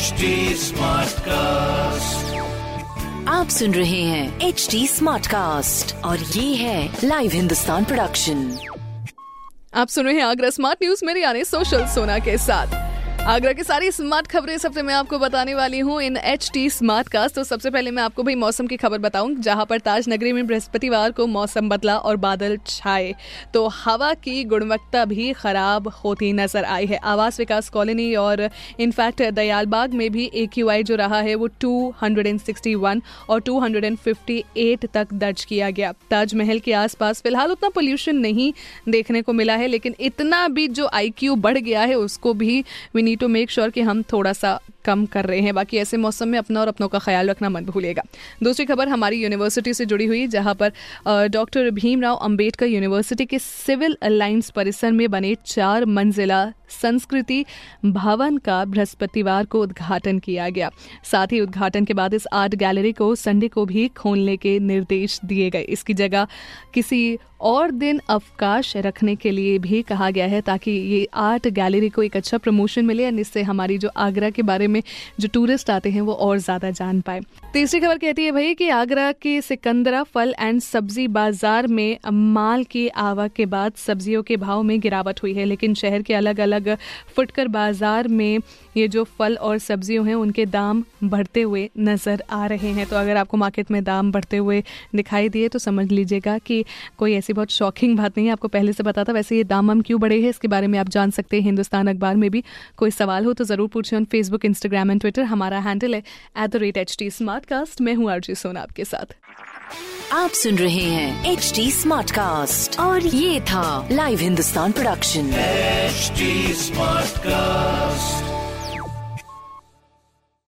HD cast आप सुन रहे हैं एच डी स्मार्ट कास्ट और ये है लाइव हिंदुस्तान प्रोडक्शन आप सुन रहे हैं आगरा स्मार्ट न्यूज़ मेरे यानी सोशल सोना के साथ। आगरा की सारी स्मार्ट खबरें हफ़्ते मैं आपको बताने वाली हूँ in H T smart cast तो सबसे पहले मैं आपको भाई मौसम की खबर बताऊँ, जहाँ पर ताज नगरी में बृहस्पतिवार को मौसम बदला और बादल छाए। तो हवा की गुणवत्ता भी खराब होती नज़र आई है। आवास विकास कॉलोनी और इनफैक्ट दयालबाग में भी ए क्यू आई जो रहा है वो 261 और 258 तक दर्ज किया गया। ताजमहल के आसपास फ़िलहाल उतना पोल्यूशन नहीं देखने को मिला है, लेकिन इतना भी जो आई क्यू बढ़ गया है उसको भी नीड टू मेक श्योर कि हम थोड़ा सा कम कर रहे हैं। बाकी ऐसे मौसम में अपना और अपनों का ख्याल रखना मत भूलेगा दूसरी खबर हमारी यूनिवर्सिटी से जुड़ी हुई, जहाँ पर डॉक्टर भीमराव अंबेडकर यूनिवर्सिटी के सिविल लाइन्स परिसर में बने चार मंजिला संस्कृति भवन का बृहस्पतिवार को उद्घाटन किया गया। साथ ही उद्घाटन के बाद इस आर्ट गैलरी को संडे को भी खोलने के निर्देश दिए गए। इसकी जगह किसी और दिन अवकाश रखने के लिए भी कहा गया है, ताकि ये आर्ट गैलरी को एक अच्छा प्रमोशन मिले और इससे हमारी जो आगरा के बारे में जो टूरिस्ट आते हैं वो और ज़्यादा जान पाए। तीसरी खबर कहती है भाई कि आगरा के सिकंदरा फल एंड सब्ज़ी बाज़ार में माल की आवक के बाद सब्जियों के भाव में गिरावट हुई है, लेकिन शहर के अलग अलग फुटकर बाज़ार में ये जो फल और सब्जियों हैं, उनके दाम बढ़ते हुए नज़र आ रहे हैं। तो अगर आपको मार्केट में दाम बढ़ते हुए दिखाई दिए तो समझ लीजिएगा कि कोई ऐसी बहुत शॉकिंग बात नहीं है। आपको पहले से था, वैसे ये दाम हम क्यों बढ़े हैं, इसके बारे में आप जान सकते हैं। हिंदुस्तान अखबार में भी कोई सवाल हो तो ज़रूर पूछें on Facebook Instagram and Twitter हमारा हैंडल है at the rate H T Smartcast मैं हूँ अर्जी सोना आपके साथ। आप सुन रहे हैं एच टी स्मार्ट कास्ट और ये था live Hindustan production smart Smartcast.